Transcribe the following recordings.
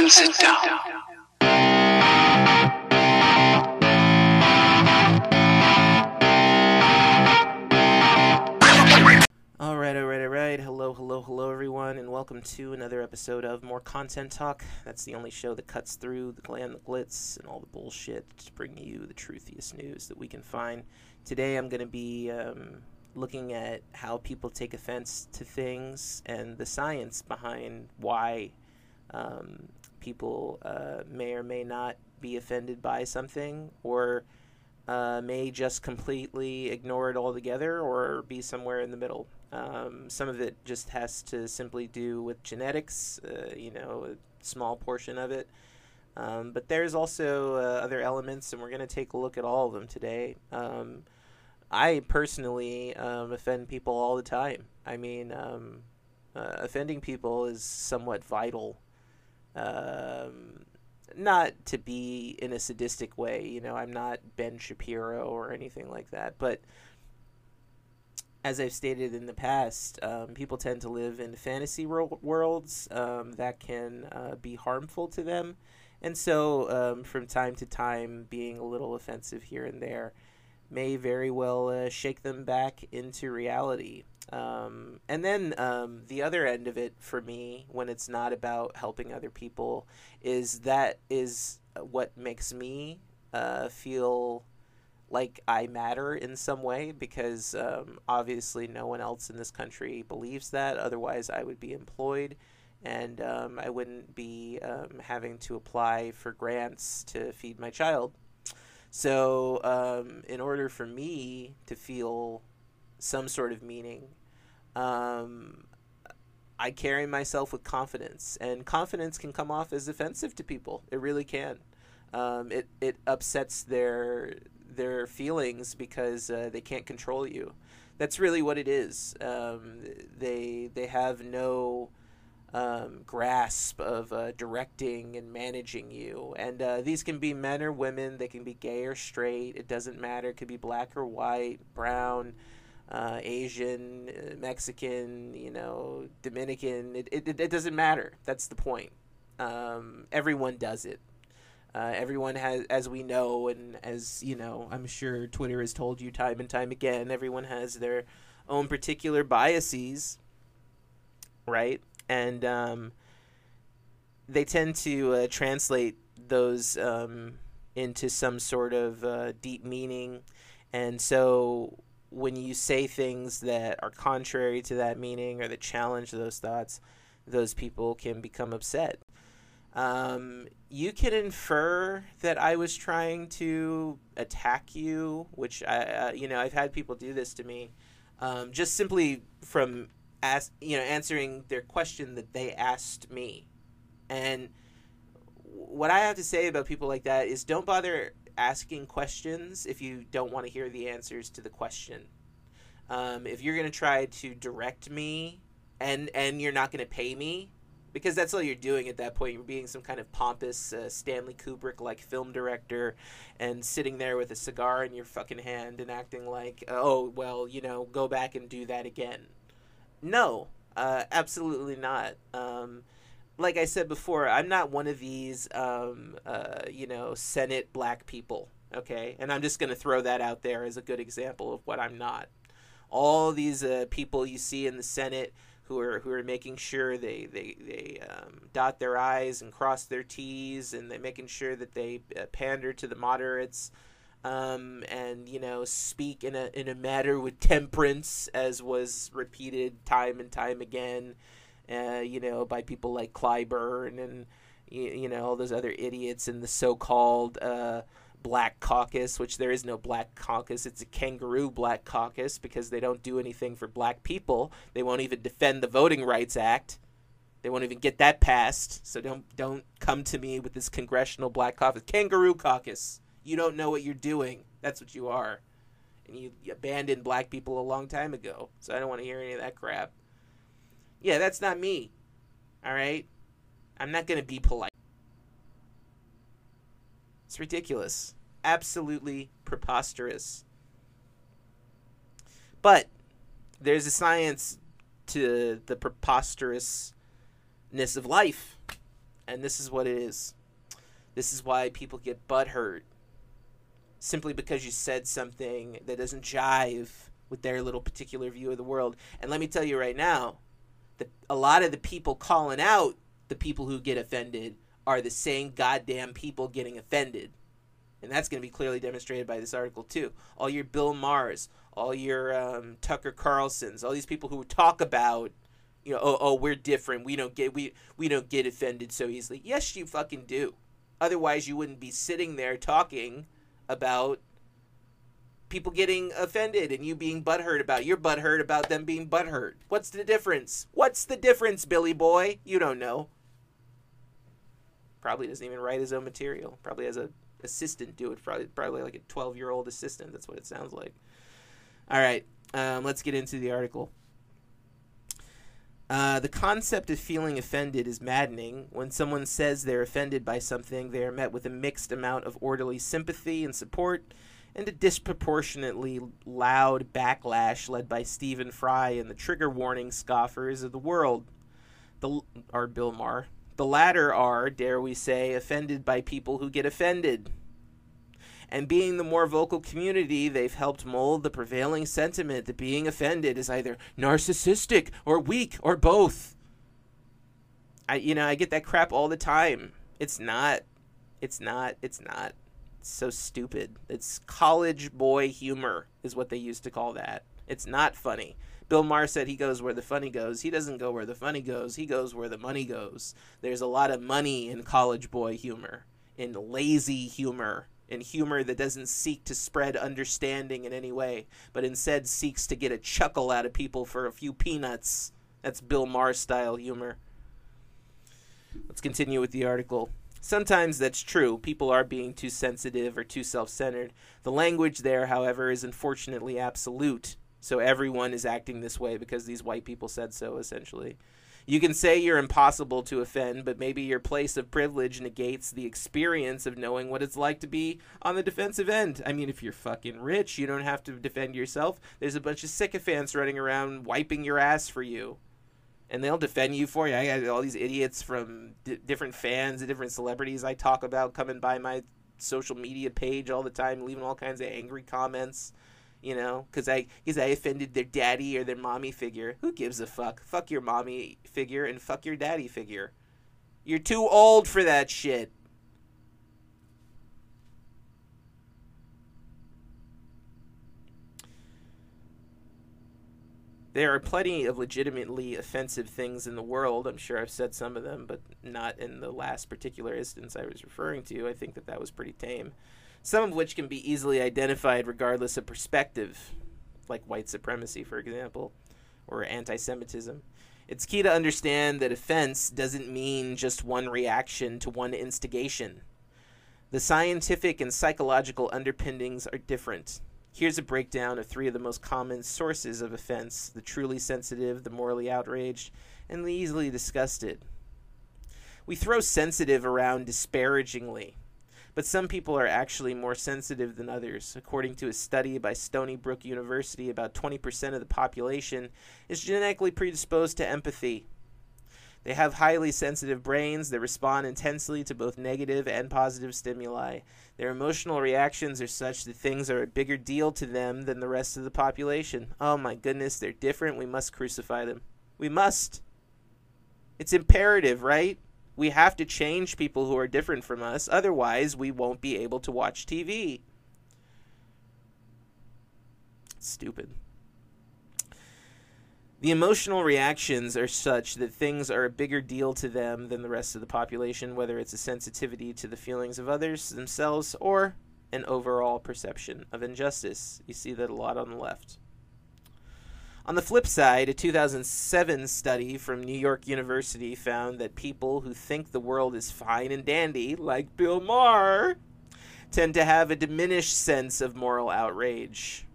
and sit down. All right, all right, all right. Hello, hello, hello, everyone, and welcome to another episode of More Content Talk. That's the only show that cuts through the glam, the glitz, and all the bullshit to bring you the truthiest news that we can find. Today, I'm going to be um, looking at how people take offense to things and the science behind why um, people uh, may or may not be offended by something or uh, may just completely ignore it altogether or be somewhere in the middle. Um, some of it just has to simply do with genetics, uh, you know, a small portion of it. Um, but there's also uh, other elements, and we're going to take a look at all of them today. Um, I personally um, offend people all the time. I mean, um, uh, offending people is somewhat vital. Um, not to be in a sadistic way, you know, I'm not Ben Shapiro or anything like that, but as I've stated in the past, um, people tend to live in fantasy wor- worlds um, that can uh, be harmful to them. And so, um, from time to time, being a little offensive here and there may very well uh, shake them back into reality. Um, and then um, the other end of it for me, when it's not about helping other people, is that is what makes me uh, feel like I matter in some way because um, obviously no one else in this country believes that. Otherwise, I would be employed and um, I wouldn't be um, having to apply for grants to feed my child. So, um, in order for me to feel some sort of meaning, um, I carry myself with confidence, and confidence can come off as offensive to people. It really can. Um, it it upsets their their feelings because uh, they can't control you. That's really what it is. Um, they they have no um, grasp of uh, directing and managing you. And uh, these can be men or women. They can be gay or straight. It doesn't matter. It could be black or white, brown, uh, Asian, uh, Mexican, you know, Dominican. It, it, it doesn't matter. That's the point. Um, everyone does it. Uh, everyone has, as we know, and as you know, I'm sure Twitter has told you time and time again, everyone has their own particular biases, right? And um, they tend to uh, translate those um, into some sort of uh, deep meaning. And so when you say things that are contrary to that meaning or that challenge those thoughts, those people can become upset. Um, you can infer that I was trying to attack you, which I, uh, you know, I've had people do this to me, um, just simply from ask, you know, answering their question that they asked me, and what I have to say about people like that is don't bother asking questions if you don't want to hear the answers to the question. Um, if you're gonna try to direct me and and you're not gonna pay me, because that's all you're doing at that point. You're being some kind of pompous uh, Stanley Kubrick like film director and sitting there with a cigar in your fucking hand and acting like, oh, well, you know, go back and do that again. No, uh, absolutely not. Um, like I said before, I'm not one of these, um, uh, you know, Senate black people, okay? And I'm just going to throw that out there as a good example of what I'm not. All these uh, people you see in the Senate who are who are making sure they they they um, dot their i's and cross their t's, and they're making sure that they uh, pander to the moderates, um, and you know speak in a in a matter with temperance, as was repeated time and time again, uh, you know by people like Clyburn and you, you know all those other idiots in the so-called. Uh, black caucus, which there is no black caucus. It's a kangaroo black caucus because they don't do anything for black people. They won't even defend the Voting Rights Act. They won't even get that passed. So don't don't come to me with this congressional black caucus. Kangaroo caucus. You don't know what you're doing. That's what you are. And you, you abandoned black people a long time ago. So I don't want to hear any of that crap. Yeah, that's not me. All right? I'm not going to be polite. It's ridiculous. Absolutely preposterous. But there's a science to the preposterousness of life. And this is what it is. This is why people get butthurt. Simply because you said something that doesn't jive with their little particular view of the world. And let me tell you right now, that a lot of the people calling out the people who get offended are the same goddamn people getting offended. And that's going to be clearly demonstrated by this article, too. All your Bill Maher's, all your um, Tucker Carlson's, all these people who talk about, you know, oh, oh, we're different. We don't get we we don't get offended so easily. Yes, you fucking do. Otherwise, you wouldn't be sitting there talking about people getting offended and you being butthurt about your butthurt about them being butthurt. What's the difference? What's the difference, Billy boy? You don't know. Probably doesn't even write his own material. Probably has a assistant do it. Probably probably like a twelve year old assistant. That's what it sounds like. All right, um, let's get into the article. Uh, the concept of feeling offended is maddening. When someone says they're offended by something, they are met with a mixed amount of orderly sympathy and support, and a disproportionately loud backlash led by Stephen Fry and the trigger warning scoffers of the world. The are Bill Maher. The latter are, dare we say, offended by people who get offended. And being the more vocal community, they've helped mold the prevailing sentiment that being offended is either narcissistic or weak or both. I you know, I get that crap all the time. It's not. It's not. It's not. It's so stupid. It's college boy humor is what they used to call that. It's not funny. Bill Maher said he goes where the funny goes. He doesn't go where the funny goes. He goes where the money goes. There's a lot of money in college boy humor, in lazy humor, in humor that doesn't seek to spread understanding in any way, but instead seeks to get a chuckle out of people for a few peanuts. That's Bill Maher style humor. Let's continue with the article. Sometimes that's true. People are being too sensitive or too self centered. The language there, however, is unfortunately absolute. So everyone is acting this way because these white people said so, essentially. You can say you're impossible to offend, but maybe your place of privilege negates the experience of knowing what it's like to be on the defensive end. I mean, if you're fucking rich, you don't have to defend yourself. There's a bunch of sycophants running around wiping your ass for you. And they'll defend you for you. I got all these idiots from d- different fans and different celebrities I talk about coming by my social media page all the time, leaving all kinds of angry comments you know, because I because I offended their daddy or their mommy figure. Who gives a fuck? Fuck your mommy figure and fuck your daddy figure. You're too old for that shit. There are plenty of legitimately offensive things in the world. I'm sure I've said some of them, but not in the last particular instance I was referring to. I think that that was pretty tame some of which can be easily identified regardless of perspective, like white supremacy, for example, or anti Semitism. It's key to understand that offense doesn't mean just one reaction to one instigation. The scientific and psychological underpinnings are different. Here's a breakdown of three of the most common sources of offense the truly sensitive, the morally outraged, and the easily disgusted. We throw sensitive around disparagingly, but some people are actually more sensitive than others. According to a study by Stony Brook University, about 20% of the population is genetically predisposed to empathy. They have highly sensitive brains that respond intensely to both negative and positive stimuli. Their emotional reactions are such that things are a bigger deal to them than the rest of the population. Oh my goodness, they're different. We must crucify them. We must. It's imperative, right? We have to change people who are different from us. Otherwise, we won't be able to watch TV. Stupid. The emotional reactions are such that things are a bigger deal to them than the rest of the population, whether it's a sensitivity to the feelings of others, themselves, or an overall perception of injustice. You see that a lot on the left. On the flip side, a 2007 study from New York University found that people who think the world is fine and dandy, like Bill Maher, tend to have a diminished sense of moral outrage.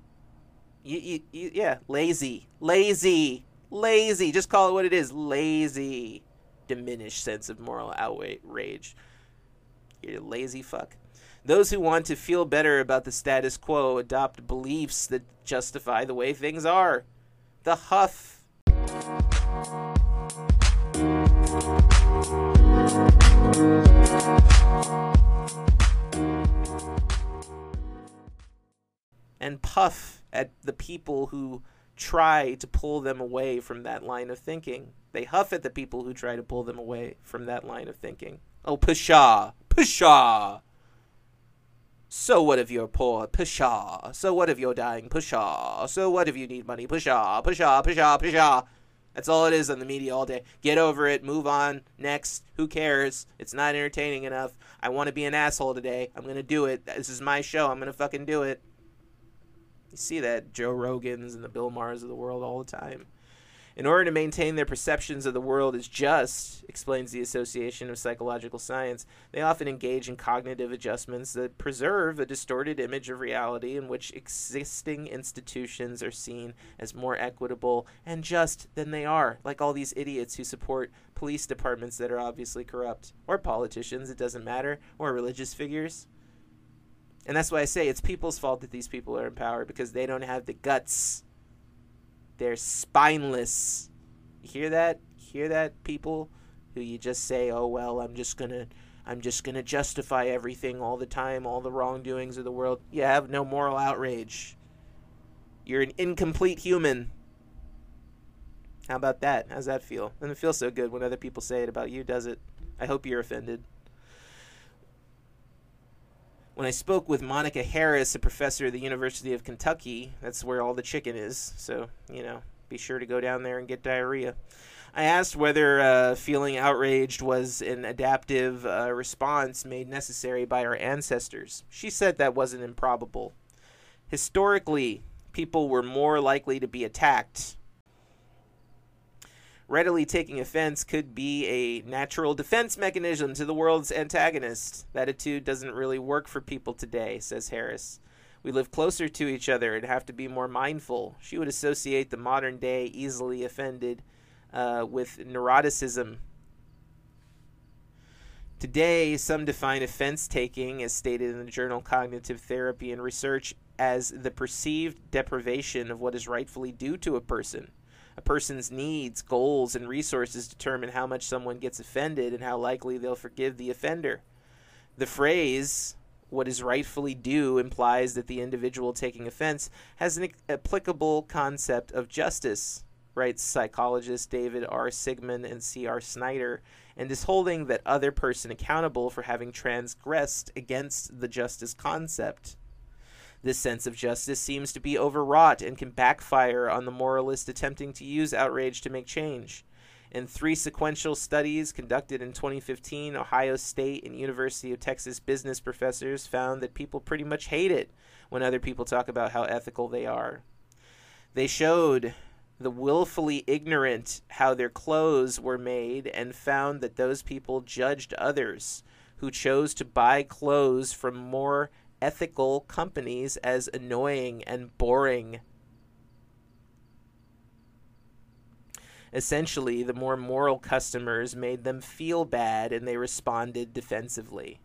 Yeah, lazy, lazy, lazy. Just call it what it is lazy. Diminished sense of moral outrage. You're a lazy fuck. Those who want to feel better about the status quo adopt beliefs that justify the way things are the Huff. And puff at the people who try to pull them away from that line of thinking. They huff at the people who try to pull them away from that line of thinking. Oh, pshaw! Pshaw! So what if you're poor? Pshaw. So what if you're dying? Pshaw. So what if you need money? Pshaw, pshaw, pshaw, pshaw. That's all it is on the media all day. Get over it. Move on. Next. Who cares? It's not entertaining enough. I want to be an asshole today. I'm going to do it. This is my show. I'm going to fucking do it. You see that Joe Rogans and the Bill Maher's of the world all the time. In order to maintain their perceptions of the world as just, explains the Association of Psychological Science, they often engage in cognitive adjustments that preserve a distorted image of reality in which existing institutions are seen as more equitable and just than they are, like all these idiots who support police departments that are obviously corrupt, or politicians, it doesn't matter, or religious figures. And that's why I say it's people's fault that these people are in power because they don't have the guts they're spineless. Hear that? Hear that, people? Who you just say, "Oh well, I'm just gonna, I'm just gonna justify everything all the time, all the wrongdoings of the world." You have no moral outrage. You're an incomplete human. How about that? How's that feel? Doesn't it feel so good when other people say it about you, does it? I hope you're offended. When I spoke with Monica Harris, a professor at the University of Kentucky, that's where all the chicken is. So, you know, be sure to go down there and get diarrhea. I asked whether uh, feeling outraged was an adaptive uh, response made necessary by our ancestors. She said that wasn't improbable. Historically, people were more likely to be attacked readily taking offense could be a natural defense mechanism to the world's antagonist. That attitude doesn't really work for people today, says Harris. We live closer to each other and have to be more mindful. She would associate the modern day easily offended uh, with neuroticism. Today, some define offense taking, as stated in the journal Cognitive Therapy and Research, as the perceived deprivation of what is rightfully due to a person. A person's needs, goals, and resources determine how much someone gets offended and how likely they'll forgive the offender. The phrase, what is rightfully due, implies that the individual taking offense has an applicable concept of justice, writes psychologists David R. Sigman and C. R. Snyder, and is holding that other person accountable for having transgressed against the justice concept. This sense of justice seems to be overwrought and can backfire on the moralist attempting to use outrage to make change. In three sequential studies conducted in 2015, Ohio State and University of Texas business professors found that people pretty much hate it when other people talk about how ethical they are. They showed the willfully ignorant how their clothes were made and found that those people judged others who chose to buy clothes from more ethical companies as annoying and boring. Essentially, the more moral customers made them feel bad and they responded defensively.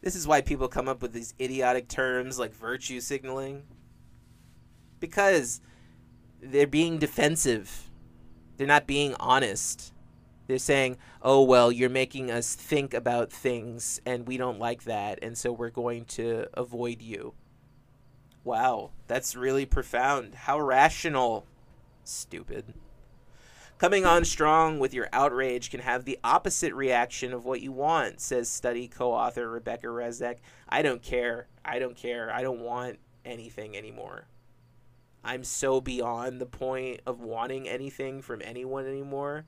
This is why people come up with these idiotic terms like virtue signaling. Because they're being defensive, they're not being honest. They're saying, oh, well, you're making us think about things and we don't like that, and so we're going to avoid you. Wow, that's really profound. How rational. Stupid. Coming on strong with your outrage can have the opposite reaction of what you want, says study co author Rebecca Reczek. I don't care. I don't care. I don't want anything anymore. I'm so beyond the point of wanting anything from anyone anymore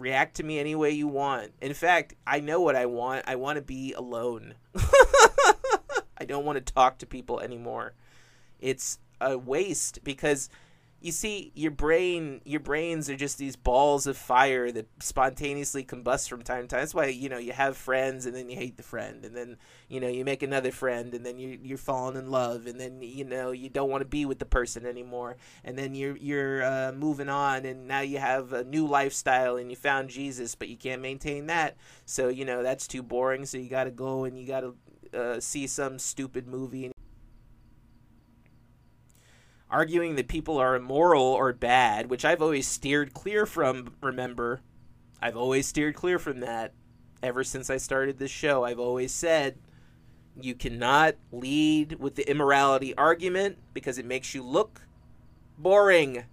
react to me any way you want. In fact, I know what I want. I want to be alone. I don't want to talk to people anymore. It's a waste because you see your brain your brains are just these balls of fire that spontaneously combust from time to time. That's why you know you have friends and then you hate the friend. And then you know you make another friend and then you you're falling in love. And then you know you don't want to be with the person anymore. And then you're you're uh, moving on and now you have a new lifestyle and you found Jesus but you can't maintain that. So you know that's too boring. So you got to go and you got to uh, see some stupid movie arguing that people are immoral or bad, which I've always steered clear from, remember. I've always steered clear from that. Ever since I started this show, I've always said You cannot lead with the immorality argument because it makes you look boring.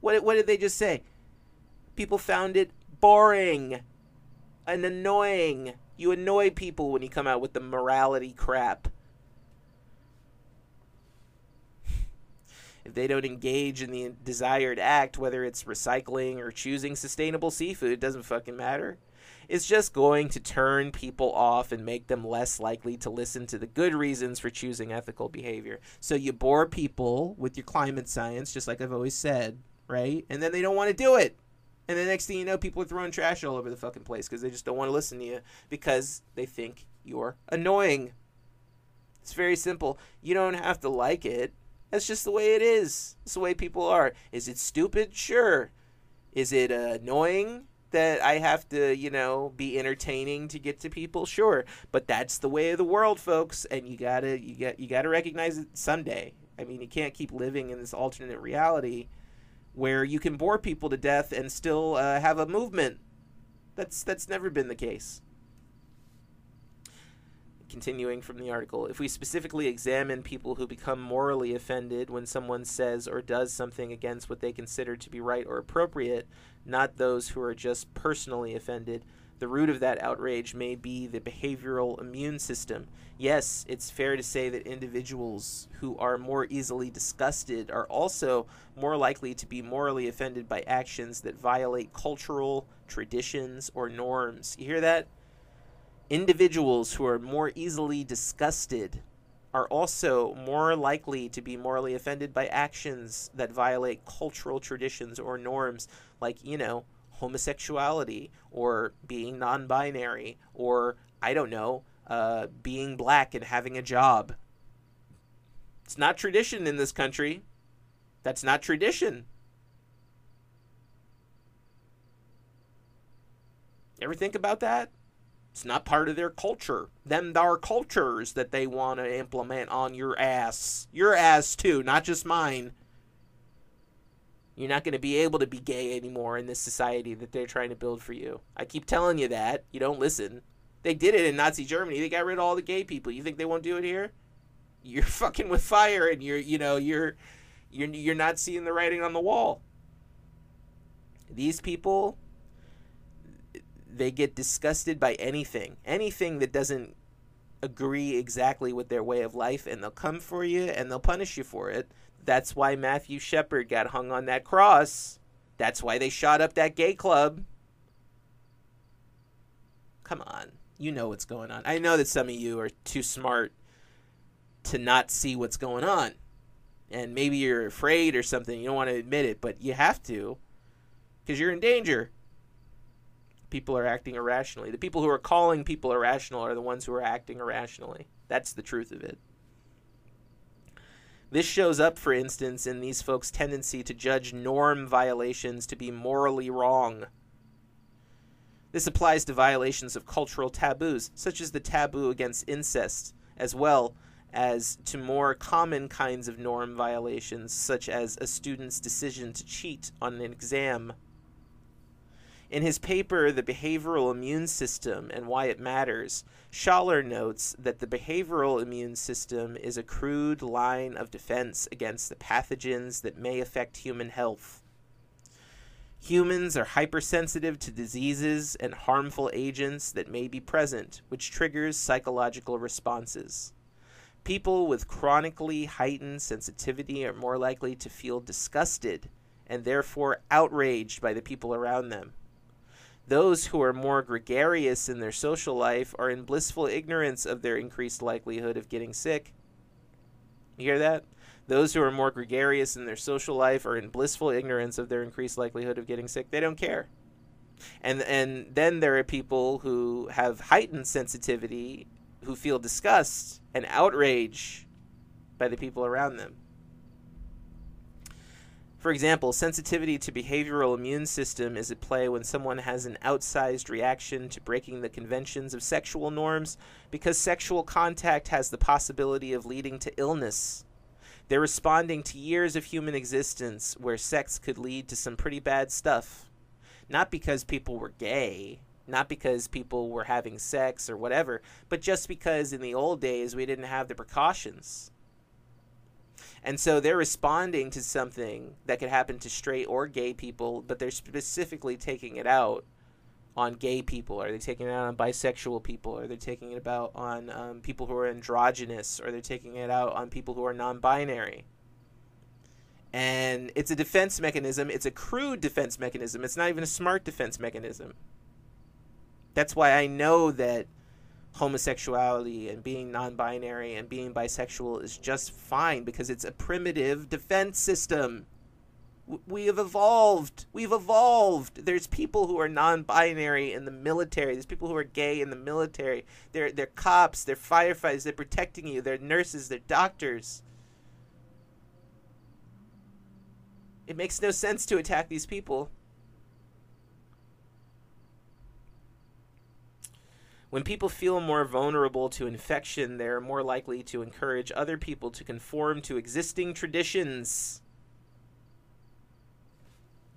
What, what did they just say? People found it boring and annoying. You annoy people when you come out with the morality crap. If they don't engage in the desired act, whether it's recycling or choosing sustainable seafood, it doesn't fucking matter. It's just going to turn people off and make them less likely to listen to the good reasons for choosing ethical behavior. So you bore people with your climate science, just like I've always said, right? And then they don't want to do it. And the next thing you know, people are throwing trash all over the fucking place because they just don't want to listen to you because they think you're annoying. It's very simple. You don't have to like it. That's just the way it is. It's the way people are. Is it stupid? Sure. Is it uh, annoying that I have to, you know, be entertaining to get to people? Sure. But that's the way of the world, folks, and you gotta you got you gotta recognize it someday. I mean, you can't keep living in this alternate reality where you can bore people to death and still uh, have a movement. That's that's never been the case. Continuing from the article, if we specifically examine people who become morally offended when someone says or does something against what they consider to be right or appropriate, not those who are just personally offended, the root of that outrage may be the behavioral immune system. Yes, it's fair to say that individuals who are more easily disgusted are also more likely to be morally offended by actions that violate cultural traditions or norms. You hear that? Individuals who are more easily disgusted are also more likely to be morally offended by actions that violate cultural traditions or norms, like, you know, homosexuality or being non binary or, I don't know, uh, being black and having a job. It's not tradition in this country. That's not tradition. Ever think about that? It's not part of their culture. Them are cultures that they want to implement on your ass. Your ass too, not just mine. You're not going to be able to be gay anymore in this society that they're trying to build for you. I keep telling you that. You don't listen. They did it in Nazi Germany. They got rid of all the gay people. You think they won't do it here? You're fucking with fire and you're, you know, you're you're you're not seeing the writing on the wall. These people they get disgusted by anything, anything that doesn't agree exactly with their way of life, and they'll come for you and they'll punish you for it. That's why Matthew Shepard got hung on that cross. That's why they shot up that gay club. Come on. You know what's going on. I know that some of you are too smart to not see what's going on. And maybe you're afraid or something. You don't want to admit it, but you have to because you're in danger people are acting irrationally. The people who are calling people irrational are the ones who are acting irrationally. That's the truth of it. This shows up, for instance, in these folks' tendency to judge norm violations to be morally wrong. This applies to violations of cultural taboos, such as the taboo against incest, as well as to more common kinds of norm violations, such as a student's decision to cheat on an exam in his paper, The Behavioral Immune System and Why It Matters, Schaller notes that the behavioral immune system is a crude line of defense against the pathogens that may affect human health. Humans are hypersensitive to diseases and harmful agents that may be present, which triggers psychological responses. People with chronically heightened sensitivity are more likely to feel disgusted and therefore outraged by the people around them. Those who are more gregarious in their social life are in blissful ignorance of their increased likelihood of getting sick. You hear that? Those who are more gregarious in their social life are in blissful ignorance of their increased likelihood of getting sick. They don't care. And and then there are people who have heightened sensitivity who feel disgust and outrage by the people around them. For example, sensitivity to behavioral immune system is at play when someone has an outsized reaction to breaking the conventions of sexual norms because sexual contact has the possibility of leading to illness. They're responding to years of human existence where sex could lead to some pretty bad stuff. Not because people were gay Not because people were having sex or whatever, but just because in the old days we didn't have the precautions. And so they're responding to something that could happen to straight or gay people, but they're specifically taking it out on gay people? Are they taking it out on bisexual people? Are they taking it about on um, people who are androgynous? Or are they taking it out on people who are non-binary? And it's a defense mechanism. It's a crude defense mechanism. It's not even a smart defense mechanism. That's why I know that homosexuality and being non-binary and being bisexual is just fine because it's a primitive defense system we have evolved. We've evolved. There's people who are non-binary in the military. There's people who are gay in the military. They're they're cops. They're firefighters. They're protecting you. They're nurses. They're doctors. It makes no sense to attack these people. When people feel more vulnerable to infection, they're more likely to encourage other people to conform to existing traditions.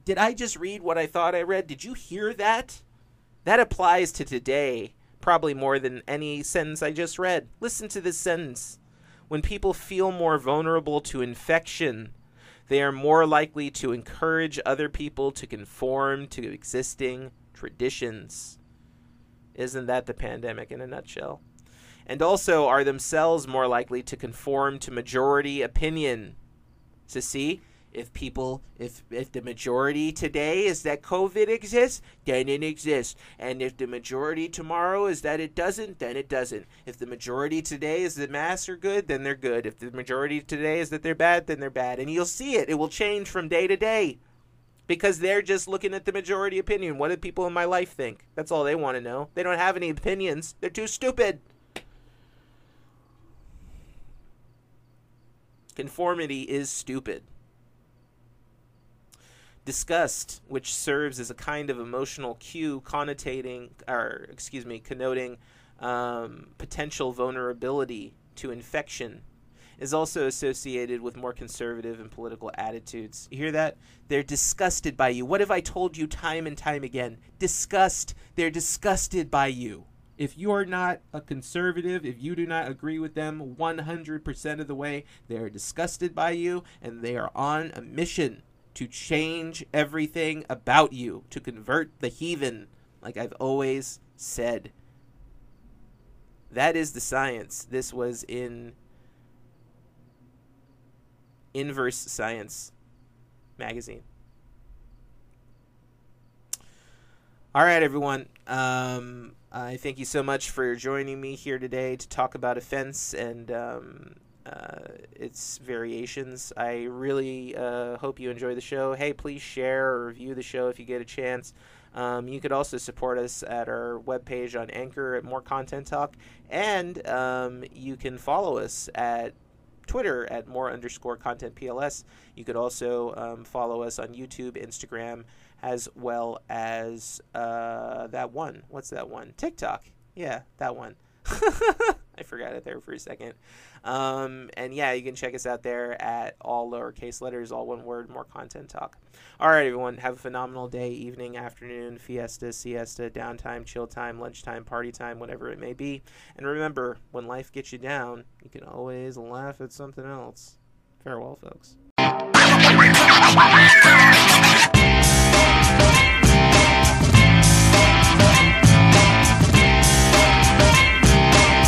Did I just read what I thought I read? Did you hear that? That applies to today probably more than any sentence I just read. Listen to this sentence. When people feel more vulnerable to infection, they are more likely to encourage other people to conform to existing traditions. Isn't that the pandemic in a nutshell? And also are themselves more likely to conform to majority opinion. To see, if people if if the majority today is that covid exists then it exists. And if the majority tomorrow is that it doesn't then it doesn't. If the majority today is that masks are good then they're good. If the majority today is that they're bad then they're bad. And you'll see it. It will change from day to day because they're just looking at the majority opinion. What do people in my life think? That's all they want to know. They don't have any opinions. They're too stupid. Conformity is stupid. Disgust, which serves as a kind of emotional cue connotating, or excuse me, connoting um, potential vulnerability to infection, is also associated with more conservative and political attitudes. You hear that? They're disgusted by you. What have I told you time and time again? Disgust. They're disgusted by you. If you're not a conservative, if you do not agree with them 100% of the way, they are disgusted by you and they are on a mission to change everything about you, to convert the heathen, like I've always said. That is the science. This was in Inverse Science magazine. All right, everyone. Um, I thank you so much for joining me here today to talk about offense and um, uh, its variations. I really uh, hope you enjoy the show. Hey, please share or review the show if you get a chance. Um, you could also support us at our webpage on Anchor at More Content Talk, and um, you can follow us at Twitter at More underscore Content PLS. You could also um, follow us on YouTube, Instagram, as well as uh, that one. What's that one? TikTok. Yeah, that one. I forgot it there for a second. Um, and yeah, you can check us out there at all lowercase letters, all one word, more content talk. All right, everyone, have a phenomenal day, evening, afternoon, fiesta, siesta, downtime, chill time, lunchtime, party time, whatever it may be. And remember, when life gets you down, you can always laugh at something else. Farewell, folks.